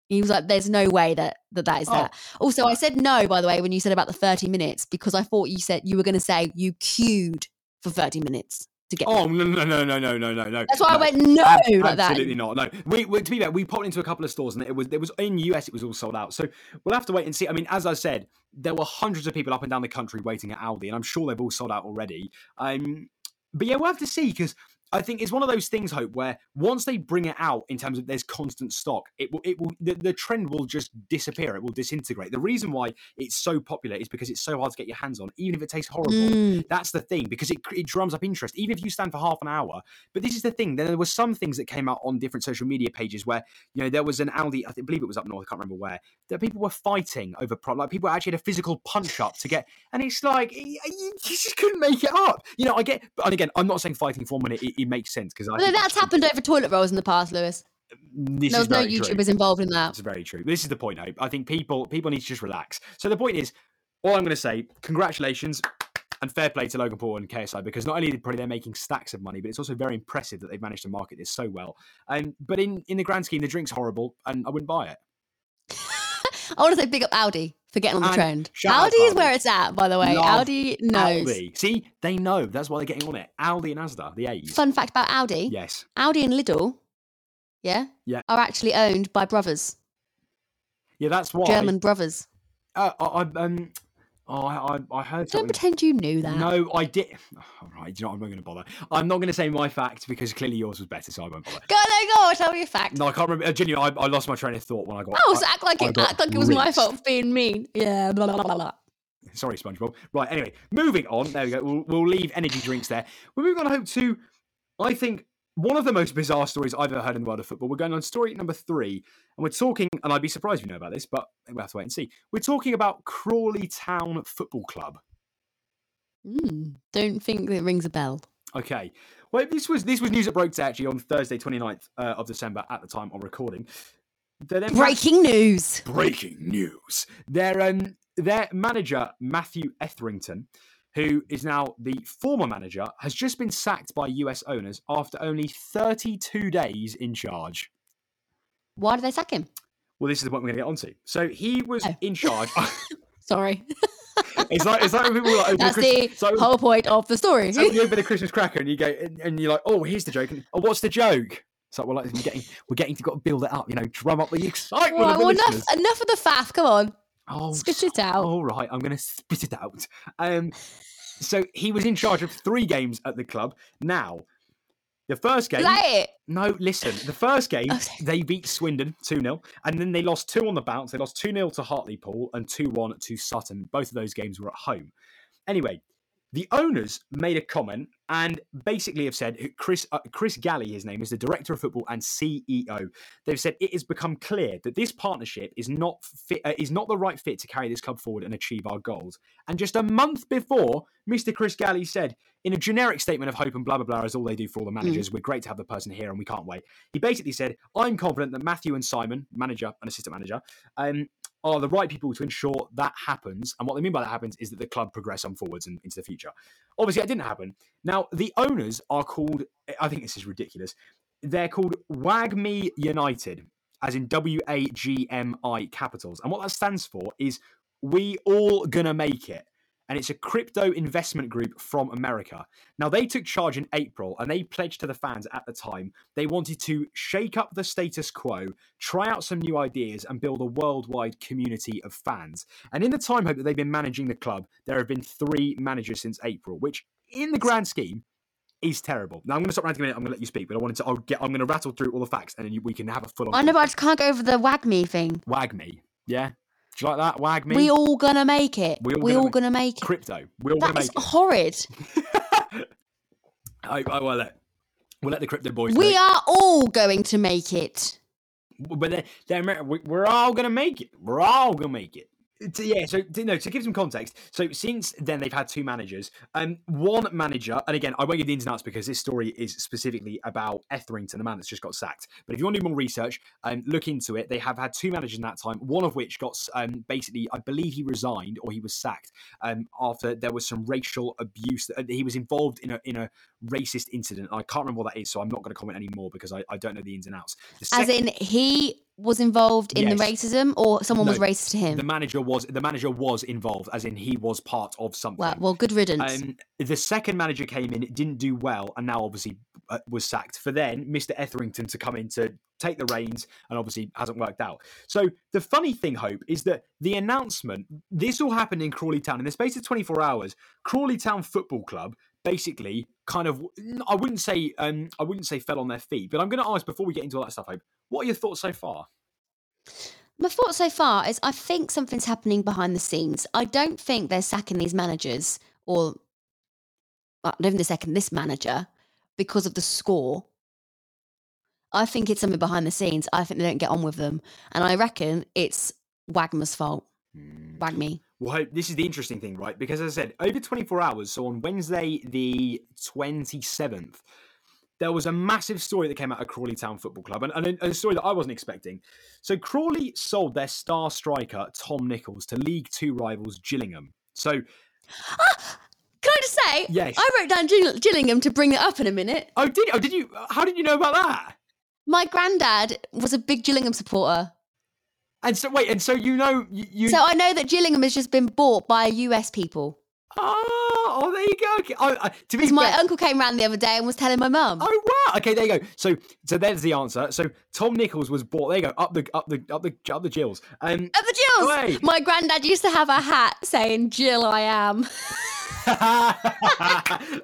He was like, "There's no way that that, that is Oh. that." Also, I said no, by the way, when you said about the 30 minutes because I thought you said you were going to say you queued for 30 minutes to get. oh no no no no no no no no That's why I went no Ab- like that. Absolutely not. No, we, we to be fair, we popped into a couple of stores and it was it was in US. It was all sold out. So we'll have to wait and see. I mean, as I said, there were hundreds of people up and down the country waiting at Aldi, and I'm sure they've all sold out already. Um, but yeah, we'll have to see because I think it's one of those things, Hope, where once they bring it out in terms of there's constant stock, it will, it will, the, the trend will just disappear. It will disintegrate. The reason why it's so popular is because it's so hard to get your hands on, even if it tastes horrible. Mm. That's the thing because it, it drums up interest, even if you stand for half an hour. But this is the thing. There were some things that came out on different social media pages where you know there was an Aldi, I think, believe it was up north, I can't remember where. That people were fighting over pro, like people actually had a physical punch up to get, and it's like you just couldn't make it up. You know, I get, and again, I'm not saying fighting for money it, it makes sense because I. Think that's happened over toilet rolls in the past, Lewis. This there was no true. YouTubers involved in that. That's very true. This is the point, Hope. I think people people need to just relax. So the point is, all I'm going to say, congratulations and fair play to Logan Paul and KSI because not only are probably they're making stacks of money, but it's also very impressive that they've managed to market this so well. Um, but in in the grand scheme, the drink's horrible, and I wouldn't buy it. I want to say big up Audi for getting on the And trend. Audi is Audi. where it's at, by the way. Love Audi knows. Aldi. See, they know. That's why they're getting on it. Aldi and Asda, the A's. Fun fact about Audi Yes. Audi and Lidl, yeah, Yeah. are actually owned by brothers, Yeah, that's why. German brothers. Uh, I, I, um, oh, I, I, I heard Don't something. pretend you knew that. No, I did. All right, you know, what, I'm not going to bother. I'm not going to say my fact because clearly yours was better, so I won't bother. Go, no, go on, tell me a fact. No, I can't remember. Uh, genuinely, I, I lost my train of thought when I got. Oh, I- so act like I it, act like it was my fault for being mean. Yeah, blah, blah, blah, blah. Sorry, SpongeBob. Right. Anyway, moving on. There we go. We'll, we'll leave energy drinks there. We're moving on. I hope to. I think one of the most bizarre stories I've ever heard in the world of football. We're going on story number three, and we're talking. And I'd be surprised if you know about this, but we'll have to wait and see. We're talking about Crawley Town Football Club. Mm, don't think it rings a bell. Okay. Well, this was this was news that broke actually on Thursday, 29th uh, of December at the time of recording. Breaking news. breaking news. Their um their manager Matthew Etherington, who is now the former manager, has just been sacked by US owners after only 32 days in charge. Why did they sack him? Well, this is the point we're going to get onto. So he was Oh. in charge. Sorry. it's like it's like when people like open That's a Christ- the like whole point of the story. it's like when you open a Christmas cracker and you go and, and you're like, oh, here's the joke. And, oh, what's the joke? It's like, well, like, we're getting we're getting to got to build it up, you know, drum up the excitement the well, enough, enough of the faff. Come on. Oh, Spit it out. All right, I'm going to spit it out. Um, so he was in charge of three games at the club. Now, the first game. That it? No, listen. The first game, Okay. they beat Swindon 2 0, and then they lost two on the bounce. They lost 2 0 to Hartlepool and 2 1 to Sutton. Both of those games were at home. Anyway, the owners made a comment and basically have said Chris uh, Chris Galley, his name is the director of football and CEO. They've said it has become clear that this partnership is not fit, uh, is not the right fit to carry this club forward and achieve our goals. And just a month before, Mr. Chris Galley said in a generic statement of hope and blah blah blah is all they do for all the managers. We're great to have the person here and we can't wait. He basically said, "I'm confident that Matthew and Simon, manager and assistant manager, um, are the right people to ensure that happens. And what they mean by that happens is that the club progress on forwards and into the future. Obviously, that didn't happen. Now, the owners are called, I think this is ridiculous, they're called WAGMI United, as in W A G M I capitals. And what that stands for is We All Gonna Make It. And it's a crypto investment group from America. Now, they took charge in April and they pledged to the fans at the time they wanted to shake up the status quo, try out some new ideas, and build a worldwide community of fans. And in the time hope that they've been managing the club, there have been three managers since April, which in the grand scheme is terrible. Now I'm going to stop ranting a minute. I'm going to let you speak, but I wanted to. I'll get. I'm going to rattle through all the facts, and then we can have a full. I know, but I just can't go over the wag me thing. Wag me, yeah. Do you like that? Wag me. We all gonna make it. We We all all, gonna gonna make it. crypto. We all That going to is make it. horrid. I, I will let. We'll let the crypto boys. We are all going to make it. but they're, they're we're all gonna make it. We're all gonna make it. To- yeah, so to, no, to give some context, so since then they've had two managers. Um, one manager, and again, I won't give the ins and outs because this story is specifically about Etherington, the man that's just got sacked. But if you want to do more research, um, look into it. They have had two managers in that time. One of which got um, basically, I believe he resigned or he was sacked um, after there was some racial abuse. That, he was involved in a in a racist incident. I can't remember what that is, so I'm not going to comment anymore because I, I don't know the ins and outs. The As in, he was involved in the racism, or someone was racist to him. The manager was the manager was involved, as in he was part of something. well, well, good riddance. Um, the second manager came in, didn't do well, and now obviously uh, was sacked. For then Mr. Etherington to come in to take the reins, and obviously hasn't worked out. So the funny thing, Hope, is that the announcement this all happened in Crawley Town in the space of 24 hours. Crawley Town Football Club basically kind of I wouldn't say um I wouldn't say fell on their feet, but I'm going to ask before we get into all that stuff. Hope, what are your thoughts so far? My thought so far is I think something's happening behind the scenes. I don't think they're sacking these managers or I don't think they're sacking this manager because of the score. I think it's something behind the scenes. I think they don't get on with them. And I reckon it's Wagner's fault. Wagme. Well, Hope, this is the interesting thing, right? Because as I said, over 24 hours, so on Wednesday, the 27th, there was a massive story that came out of Crawley Town Football Club, and, and a, a story that I wasn't expecting. So Crawley sold their star striker, Tom Nichols, to League Two rivals Gillingham. So Can I just say? Yes. I wrote down Gill- Gillingham to bring it up in a minute. Oh, did oh did you? How did you know about that? My granddad was a big Gillingham supporter. And so wait, and so you know you. you So I know that Gillingham has just been bought by US people. oh, oh, there you go. Okay. Oh, uh, to be Because my uncle came round the other day and was telling my mum. Oh wow! Okay, there you go. So, so there's the answer. So Tom Nichols was bought. There you go. Up the, up the, up the, up the Gills. Um, At the Gills! Away. My granddad used to have a hat saying Jill I am.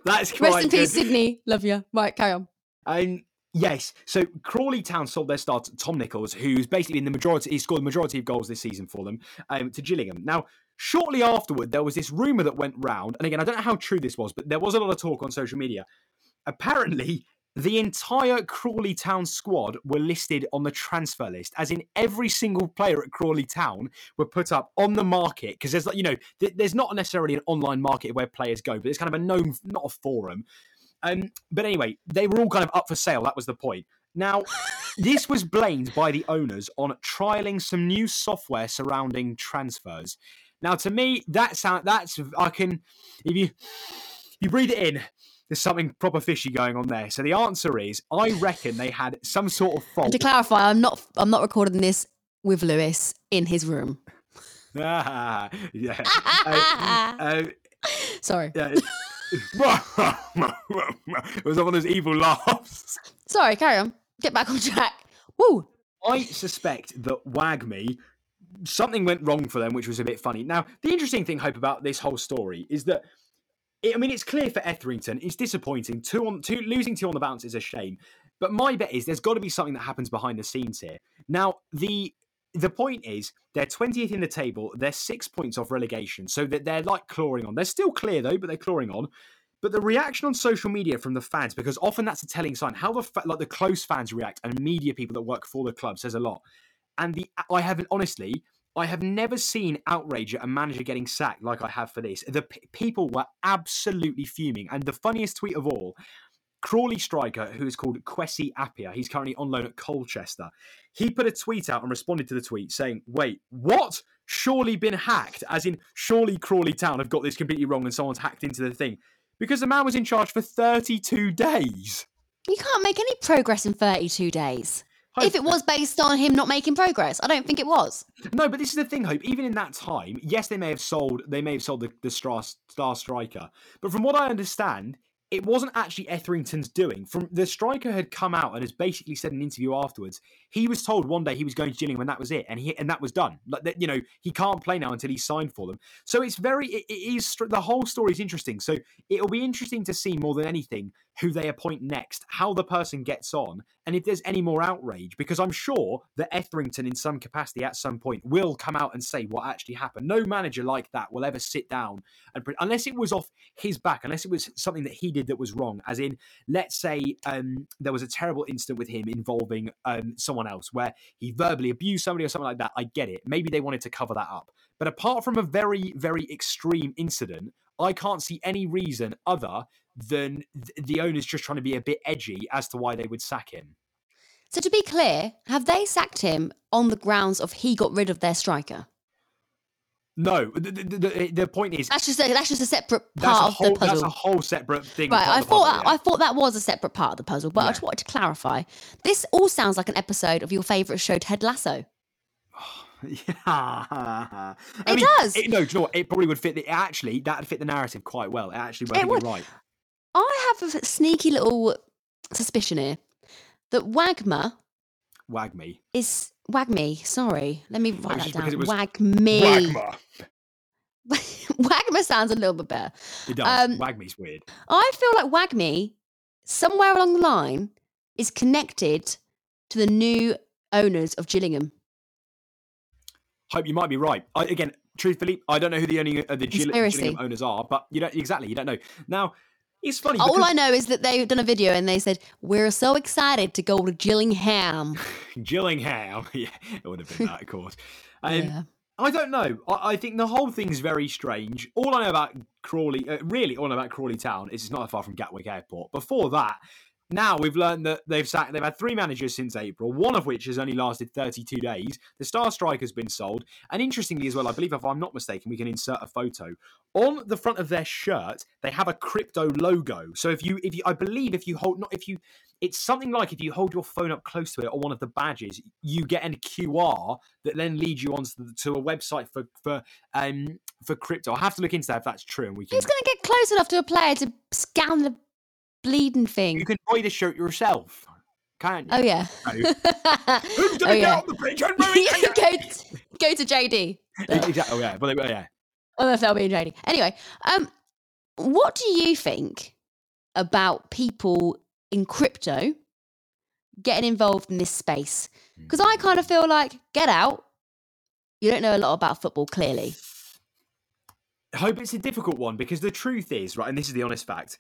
that's quite Rest in good. peace, Sydney. Love you. Right, carry on. Um, yes. So Crawley Town sold their star Tom Nichols, who's basically in the majority. He scored the majority of goals this season for them um, to Gillingham. Now, shortly afterward, there was this rumor that went round, and again, I don't know how true this was, but there was a lot of talk on social media. Apparently. The entire Crawley Town squad were listed on the transfer list, as in every single player at Crawley Town were put up on the market because there's like you know th- there's not necessarily an online market where players go, but it's kind of a known not a forum. Um, but anyway, they were all kind of up for sale. That was the point. Now, this was blamed by the owners on trialing some new software surrounding transfers. Now, to me, that sound that's I can if you you breathe it in, there's something proper fishy going on there. So the answer is, I reckon they had some sort of fault. And to clarify, I'm not I'm not recording this with Lewis in his room. Ah, yeah. Uh, uh, Sorry. yeah. It was one of those evil laughs. Sorry, carry on. Get back on track. Woo! I suspect that Wag Me, something went wrong for them, which was a bit funny. Now, the interesting thing, Hope, about this whole story is that. It, I mean, it's clear for Etherington. It's disappointing. Two on two, losing two on the bounce is a shame. But my bet is there's got to be something that happens behind the scenes here. Now, the the point is they're 20th in the table. They're six points off relegation, so that they're like clawing on. They're still clear though, but they're clawing on. But the reaction on social media from the fans, because often that's a telling sign, how the fa- like the close fans react and media people that work for the club says a lot. And the I haven't honestly, I have never seen outrage at a manager getting sacked like I have for this. The p- people were absolutely fuming, and the funniest tweet of all. Crawley striker, who is called Kwesi Appiah, he's currently on loan at Colchester. He put a tweet out and responded to the tweet saying, Wait, what? Surely been hacked? As in, surely Crawley Town have got this completely wrong and someone's hacked into the thing. Because the man was in charge for 32 days. You can't make any progress in 32 days. Hope- If it was based on him not making progress, I don't think it was. No, but this is the thing, Hope. Even in that time, yes, they may have sold they may have sold the, the star, star striker. But from what I understand, it wasn't actually Etherington's doing. From the striker had come out and has basically said in an interview afterwards, he was told one day he was going to Gillingham and that was it, and he and that was done. Like you know, he can't play now until he's signed for them. So it's very, it, it is the whole story is interesting. So it'll be interesting to see more than anything who they appoint next, how the person gets on, and if there's any more outrage. Because I'm sure that Etherington, in some capacity, at some point, will come out and say what actually happened. No manager like that will ever sit down and unless it was off his back, unless it was something that he did that was wrong. As in, let's say um, there was a terrible incident with him involving um, someone else where he verbally abused somebody or something like that. I get it. Maybe they wanted to cover that up. But apart from a very, very extreme incident, I can't see any reason other than th- the owners just trying to be a bit edgy as to why they would sack him. So to be clear, have they sacked him on the grounds of he got rid of their striker? No, the, the, the, the point is That's just a, that's just a separate part a of whole the that's a whole separate thing. Right, I thought puzzle, that, yeah. I thought that was a separate part of the puzzle, but I just wanted to clarify. This all sounds like an episode of your favourite show, Ted Lasso. Yeah. I It mean, does. It, no, do you know what? It probably would fit. The, actually, that would fit the narrative quite well. It actually, I would. right. I have a sneaky little suspicion here that Wagmer Wag me. is Wagme. Sorry, let me write that down. it was Wagme. Wagmer. Wagma sounds a little bit better. It does. Um, Wagme's weird. I feel like Wagme, somewhere along the line, is connected to the new owners of Gillingham. Hope you might be right. I, again, truthfully, I don't know who the owning uh, the Gill- Gillingham owners are, but you don't exactly. You don't know. Now, it's funny. All I know is that they've done a video and they said, We're so excited to go to Gillingham. Gillingham. yeah, it would have been that, of course. Um, Yeah. I don't know. I, I think the whole thing's very strange. All I know about Crawley, uh, really, all I know about Crawley Town is it's not that far from Gatwick Airport. Before that, now we've learned that they've sacked, they've had three managers since April, one of which has only lasted 32 days. The star striker's been sold, and interestingly as well, I believe if I'm not mistaken, we can insert a photo on the front of their shirt. They have a crypto logo. So if you, if you, I believe if you hold, not if you, it's something like if you hold your phone up close to it or one of the badges, you get a QR that then leads you onto the, to a website for for um for crypto. I have to look into that if that's true, and we can. Who's going to get close enough to a player to scan the bleeding thing? You can buy the shirt yourself, can't you? Oh, yeah. No. Who's Oh, gonna get yeah. on the bridge and ruin go, to, go to JD. exactly. Oh yeah, but yeah. Don't know if that'll be in JD. Anyway, um, what do you think about people in crypto getting involved in this space? Because I kind of feel like, get out. You don't know a lot about football, clearly. I hope it's a difficult one because the truth is, right, and this is the honest fact.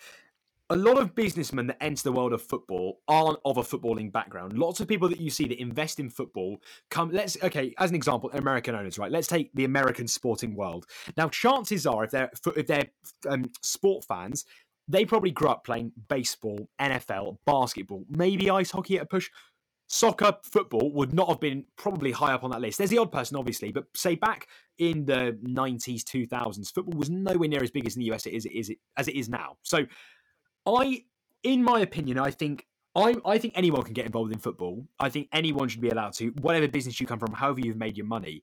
A lot of businessmen that enter the world of football aren't of a footballing background. Lots of people that you see that invest in football come. Let's okay, as an example, American owners, right? Let's take the American sporting world. Now, chances are, if they're if they're um, sport fans, they probably grew up playing baseball, NFL, basketball, maybe ice hockey at a push. Soccer, football would not have been probably high up on that list. There's the odd person, obviously, but say back in the 90s, 2000s, football was nowhere near as big as in the US it is, it is as it is now. So, I, in my opinion, I think I, I think anyone can get involved in football. I think anyone should be allowed to, whatever business you come from, however you've made your money.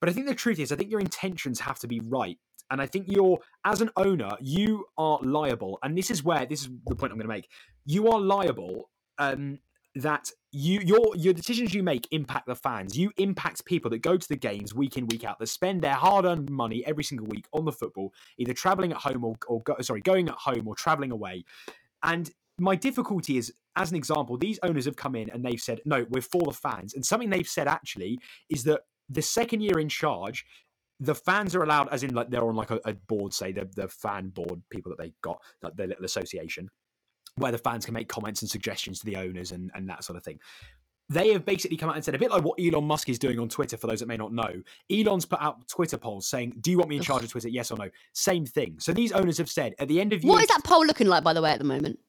But I think the truth is, I think your intentions have to be right. And I think you're, as an owner, you are liable. And this is where, this is the point I'm going to make. You are liable um, that you your your decisions you make impact the fans. You impact people that go to the games week in week out that spend their hard-earned money every single week on the football, either traveling at home or, or go, sorry going at home or traveling away. And my difficulty is, as an example, these owners have come in and they've said, no, we're for the fans. And something they've said actually is that the second year in charge, the fans are allowed, as in like they're on like a, a board, say the the fan board people that they got, like their little association, where the fans can make comments and suggestions to the owners and, and that sort of thing. They have basically come out and said a bit like what Elon Musk is doing on Twitter. For those that may not know, Elon's put out Twitter polls saying, "Do you want me in charge of Twitter? Yes or no?" Same thing. So these owners have said at the end of year What is that poll looking like, by the way, at the moment?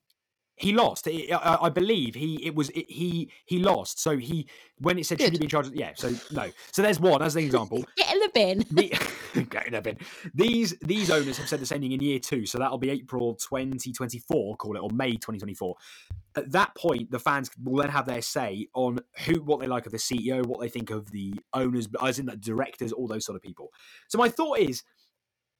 He lost. I, I I believe he it was it, he he lost. So he when it said should he be in charge? Of, yeah. So no. So there's one as an example. Get in the bin. The, get in the bin. These these owners have said the same thing in year two. So that'll be April 2024, call it, or May 2024. At that point, the fans will then have their say on who what they like of the CEO, what they think of the owners, as in the directors, all those sort of people. So my thought is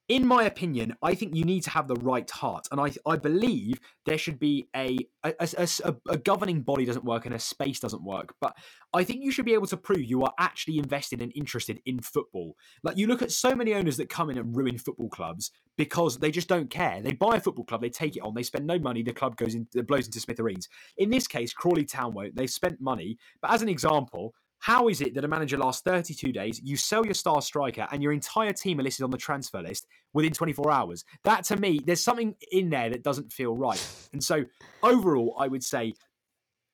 in my opinion, I think you need to have the right heart, and I I believe there should be a a, a, a- a governing body doesn't work and a space doesn't work, but I think you should be able to prove you are actually invested and interested in football. Like you look at so many owners that come in and ruin football clubs because they just don't care. They buy a football club, they take it on, they spend no money, the club goes in, it blows into smithereens. In this case, Crawley Town won't. They spent money, but as an example. How is it that a manager lasts 32 days, you sell your star striker, and your entire team are listed on the transfer list within 24 hours? That to me, there's something in there that doesn't feel right. And so, overall, I would say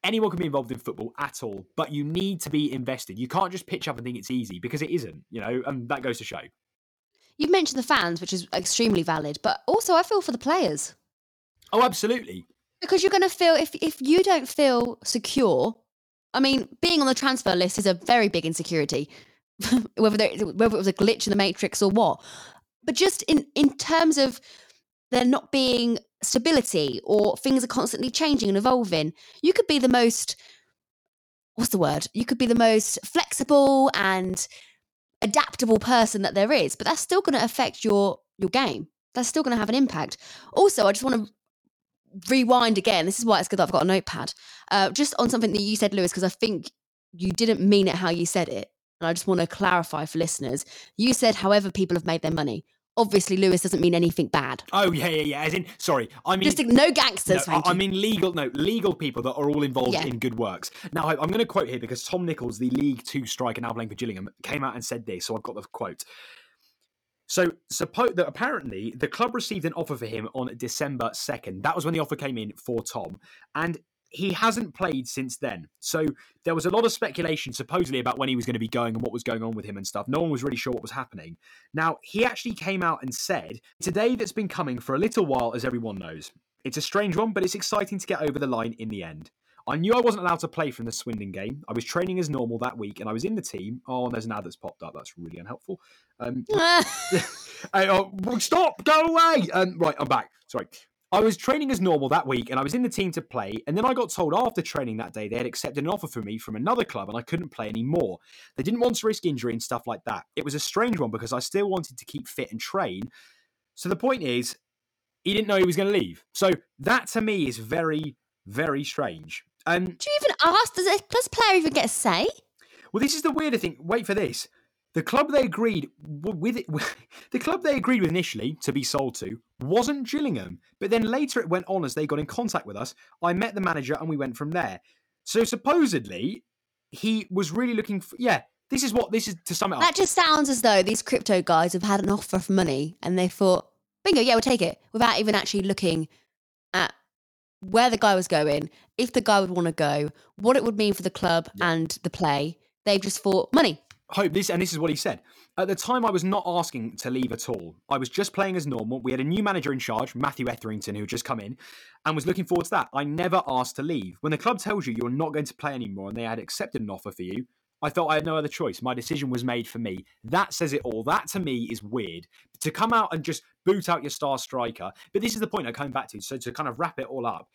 anyone can be involved in football at all, but you need to be invested. You can't just pitch up and think it's easy because it isn't, you know, and that goes to show. You've mentioned the fans, which is extremely valid, but also I feel for the players. Oh, absolutely. Because you're going to feel, if, if you don't feel secure, I mean, being on the transfer list is a very big insecurity, whether, there, whether it was a glitch in the matrix or what. But just in, in terms of there not being stability or things are constantly changing and evolving, you could be the most, what's the word? You could be the most flexible and adaptable person that there is, but that's still going to affect your your game. That's still going to have an impact. Also, I just want to rewind again. This is why it's good that I've got a notepad. Uh, just on something that you said, Lewis, because I think you didn't mean it how you said it. And I just want to clarify for listeners. You said, however, people have made their money. obviously Lewis doesn't mean anything bad. Oh yeah, yeah, yeah. As in, sorry, I mean, Just no gangsters. No, I, I mean legal. No, legal people that are all involved Yeah. in good works. Now, I, I'm going to quote here because Tom Nichols, the League Two striker now playing for Gillingham, came out and said this. So I've got the quote. So, suppose that apparently the club received an offer for him on December second. That was when the offer came in for Tom, and he hasn't played since then. So there was a lot of speculation, supposedly, about when he was going to be going and what was going on with him and stuff. No one was really sure what was happening. Now, he actually came out and said, Today that's been coming for a little while, as everyone knows. It's a strange one, but it's exciting to get over the line in the end. I knew I wasn't allowed to play from the Swindon game. I was training as normal that week and I was in the team. Oh, and there's an ad that's popped up. That's really unhelpful. Um, Hey, oh, stop! Go away! Um, right, I'm back. Sorry. I was training as normal that week and I was in the team to play. And then I got told after training that day they had accepted an offer for me from another club and I couldn't play anymore. They didn't want to risk injury and stuff like that. It was a strange one because I still wanted to keep fit and train. So the point is, he didn't know he was going to leave. So that to me is very, very strange. Um, Do you even ask? Does a does a player even get a say? well, this is the weirder thing. Wait for this. The club they agreed with it, the club they agreed with initially to be sold to wasn't Gillingham, but then later it went on as they got in contact with us. I met the manager and we went from there. So supposedly he was really looking for. Yeah, this is what this is to sum it up. That just sounds as though these crypto guys have had an offer of money and they thought, bingo, yeah, we'll take it, without even actually looking at where the guy was going, if the guy would want to go, what it would mean for the club and the play. They've just thought, money. hope this and this is what he said. At the time i was not asking to leave at all. I was just playing as normal. We had a new manager in charge matthew etherington who had just come in and was looking forward to that. I never asked to leave. When the club tells you you're not going to play anymore and they had accepted an offer for you i felt i had no other choice my decision was made for me that says it all that to me is weird to come out and just boot out your star striker but this is the point i'm coming back to so to kind of wrap it all up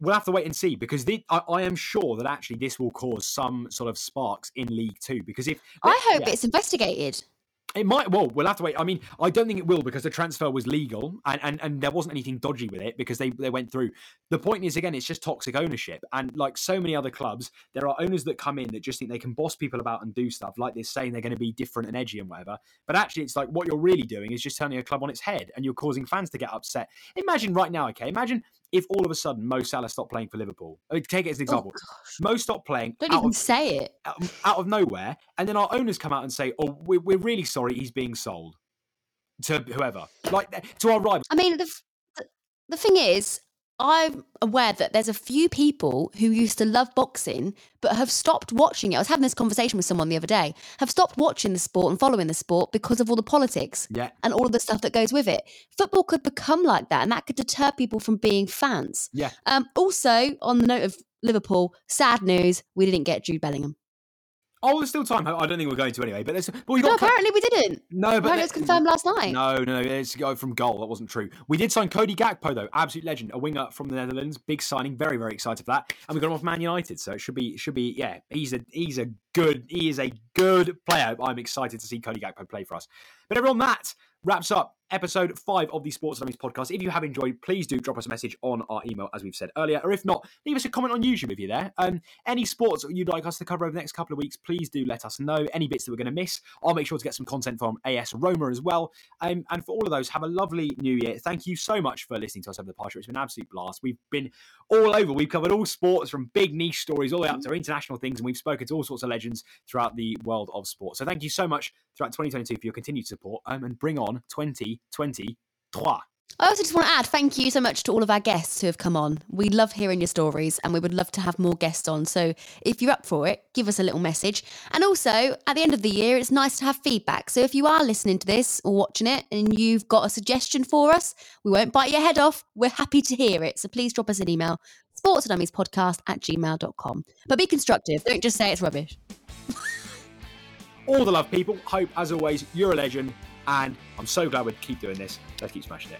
we'll have to wait and see because the, I, I am sure that actually this will cause some sort of sparks in League Two. Because if I hope yeah. it's investigated. It might. Well, we'll have to wait. I mean, I don't think it will because the transfer was legal and, and, and there wasn't anything dodgy with it because they, they went through. The point is, again, it's just toxic ownership. And like so many other clubs, there are owners that come in that just think they can boss people about and do stuff like this, saying they're going to be different and edgy and whatever. But actually, it's like what you're really doing is just turning a club on its head and you're causing fans to get upset. Imagine right now, okay? Imagine if all of a sudden Mo Salah stopped playing for Liverpool. I mean, take it as an oh, example. Mo stopped playing. Don't even of- say it. out, out of nowhere, and then our owners come out and say, "Oh, we're, we're really sorry, he's being sold to whoever, like to our rivals." I mean, the, the thing is, I'm aware that there's a few people who used to love boxing but have stopped watching it. I was having this conversation with someone the other day, have stopped watching the sport and following the sport because of all the politics Yeah, and all of the stuff that goes with it. Football could become like that, and that could deter people from being fans. yeah. Um, also, on the note of Liverpool, sad news: we didn't get Jude Bellingham. Oh, there's still time. I don't think we're going to anyway. But there's, but we No, got Cla- apparently we didn't. no, but Apparently it was confirmed last night. No, no, no. It's go from goal. That wasn't true. We did sign Cody Gakpo though, absolute legend, a winger from the Netherlands. Big signing. Very, very excited for that. And we got him off Man United, so it should be, should be. Yeah, he's a, he's a good, he is a good player. I'm excited to see Cody Gakpo play for us. But everyone, that wraps up episode five of the Sports Dummies podcast. If you have enjoyed, please do drop us a message on our email, as we've said earlier. Or if not, leave us a comment on YouTube if you're there. Um, any sports you'd like us to cover over the next couple of weeks, please do let us know. Any bits that we're going to miss, I'll make sure to get some content from AS Roma as well. Um, and for all of those, have a lovely new year. Thank you so much for listening to us over the past year. It's been an absolute blast. We've been all over. We've covered all sports from big niche stories all the way up to international things, and we've spoken to all sorts of legends throughout the world of sport. So thank you so much throughout 2022 for your continued support um, and bring on 2023. I also just want to add thank you so much to all of our guests who have come on. We love hearing your stories and we would love to have more guests on. So if you're up for it, give us a little message. And also, at the end of the year, it's nice to have feedback. So if you are listening to this or watching it and you've got a suggestion for us, we won't bite your head off. We're happy to hear it. So please drop us an email sportsdummiespodcast at gmail.com. But be constructive. Don't just say it's rubbish. All the love, people. Hope, as always, you're a legend. And I'm so glad we keep doing this. Let's keep smashing it.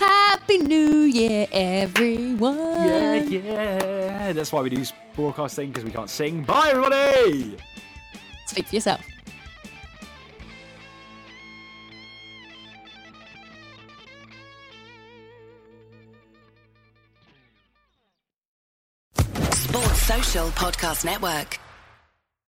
Happy New Year, everyone. Yeah, yeah. That's why we do broadcasting because we can't sing. Bye, everybody. Speak for yourself. Sports Social Podcast Network.